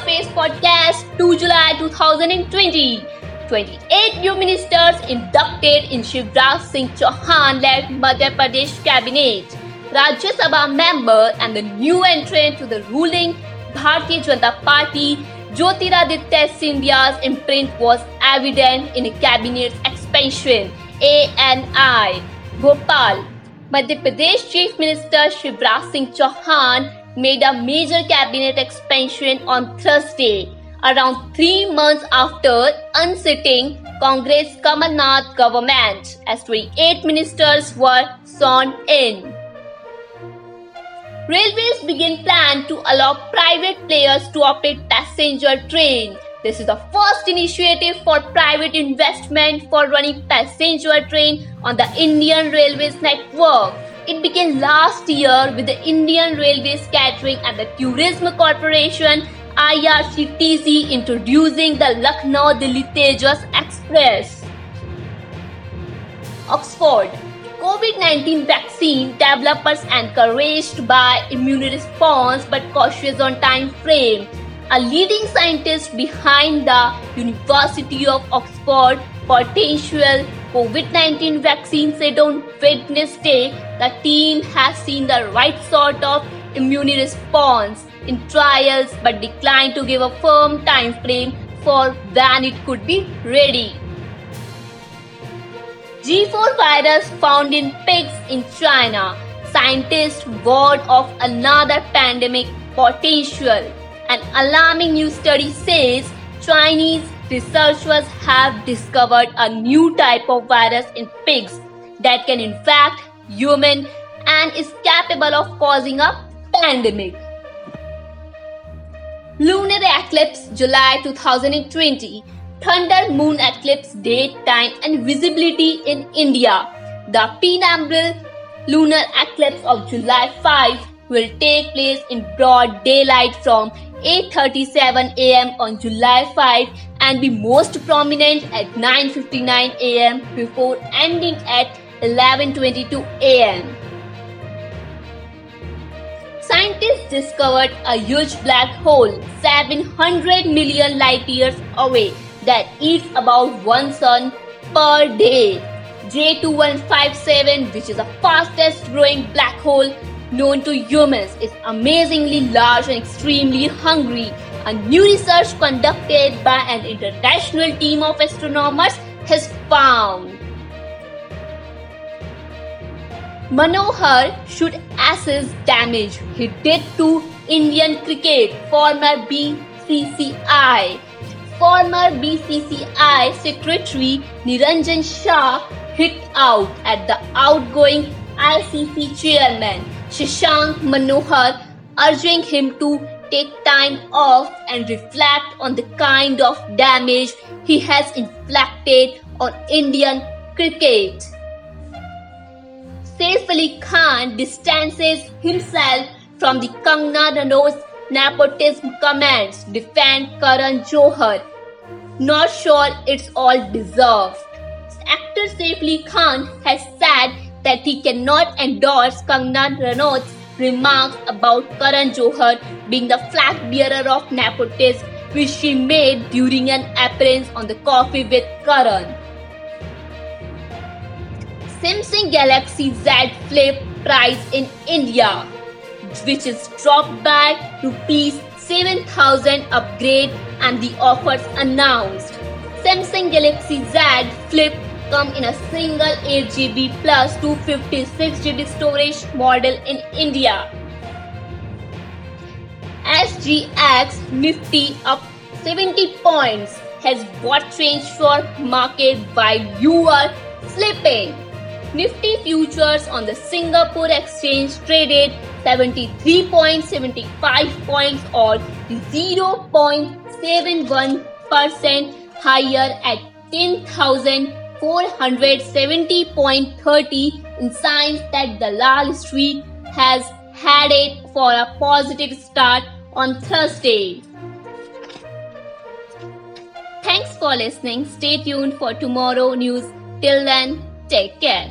Face podcast 2 July 2020. 28 new ministers inducted in Shivraj Singh Chauhan led Madhya Pradesh cabinet. Rajya Sabha member and the new entrant to the ruling Bharatiya Janata Party Jyotiraditya Scindia's imprint was evident in a cabinet's expansion. ANI Bhopal Madhya Pradesh Chief Minister Shivraj Singh Chauhan made a major cabinet expansion on Thursday, around three months after unseating Congress Kamal Nath government, as 28 ministers were sworn in. Railways begin plan to allow private players to operate passenger train. This is the first initiative for private investment for running passenger train on the Indian Railways network. It began last year with the Indian Railways Catering and the Tourism Corporation IRCTC introducing the Lucknow Delhi Tejas Express. Oxford COVID 19 vaccine developers encouraged by immune response but cautious on time frame. A leading scientist behind the University of Oxford potential COVID 19 vaccine said on Wednesday the team has seen the right sort of immune response in trials but declined to give a firm time frame for when it could be ready. G4 virus found in pigs in China. Scientists warn of another pandemic potential. An alarming new study says Chinese researchers have discovered a new type of virus in pigs that can infect humans and is capable of causing a pandemic. Lunar eclipse July 2020 thunder moon eclipse date, time, and visibility in India. The penumbral lunar eclipse of July 5 will take place in broad daylight from 8:37 a.m. on July 5 and be most prominent at 9:59 a.m. before ending at 11:22 a.m. Scientists discovered a huge black hole 700 million light years away that eats about one sun per day. J2157, which is the fastest growing black hole known to humans, is amazingly large and extremely hungry. A new research conducted by an international team of astronomers has found. Manohar should assess damage he did to Indian cricket, former BCCI former BCCI Secretary Niranjan Shah hit out at the outgoing ICC Chairman Shashank Manohar, urging him to take time off and reflect on the kind of damage he has inflicted on Indian cricket. Saif Ali Khan distances himself from the Kangna Ranaut's nepotism comments, defend Karan Johar not sure it's all deserved. Actor Saif Ali Khan has said that he cannot endorse Kangna Ranaut's remarks about Karan Johar being the flag bearer of nepotism which she made during an appearance on the Coffee with Karan. Samsung Galaxy Z Flip price in India, which is dropped by rupees 7000 upgrade and the offers announced. Samsung Galaxy Z Flip come in a single 8GB plus 256GB storage model in India. SGX Nifty up 70 points has what changed for market while you are slipping. Nifty futures on the Singapore exchange traded 73.75 points or 0.71% higher at 10,470.30 in signs that the Dalal Street has had it for a positive start on Thursday. Thanks for listening. Stay tuned for tomorrow news. Till then, take care.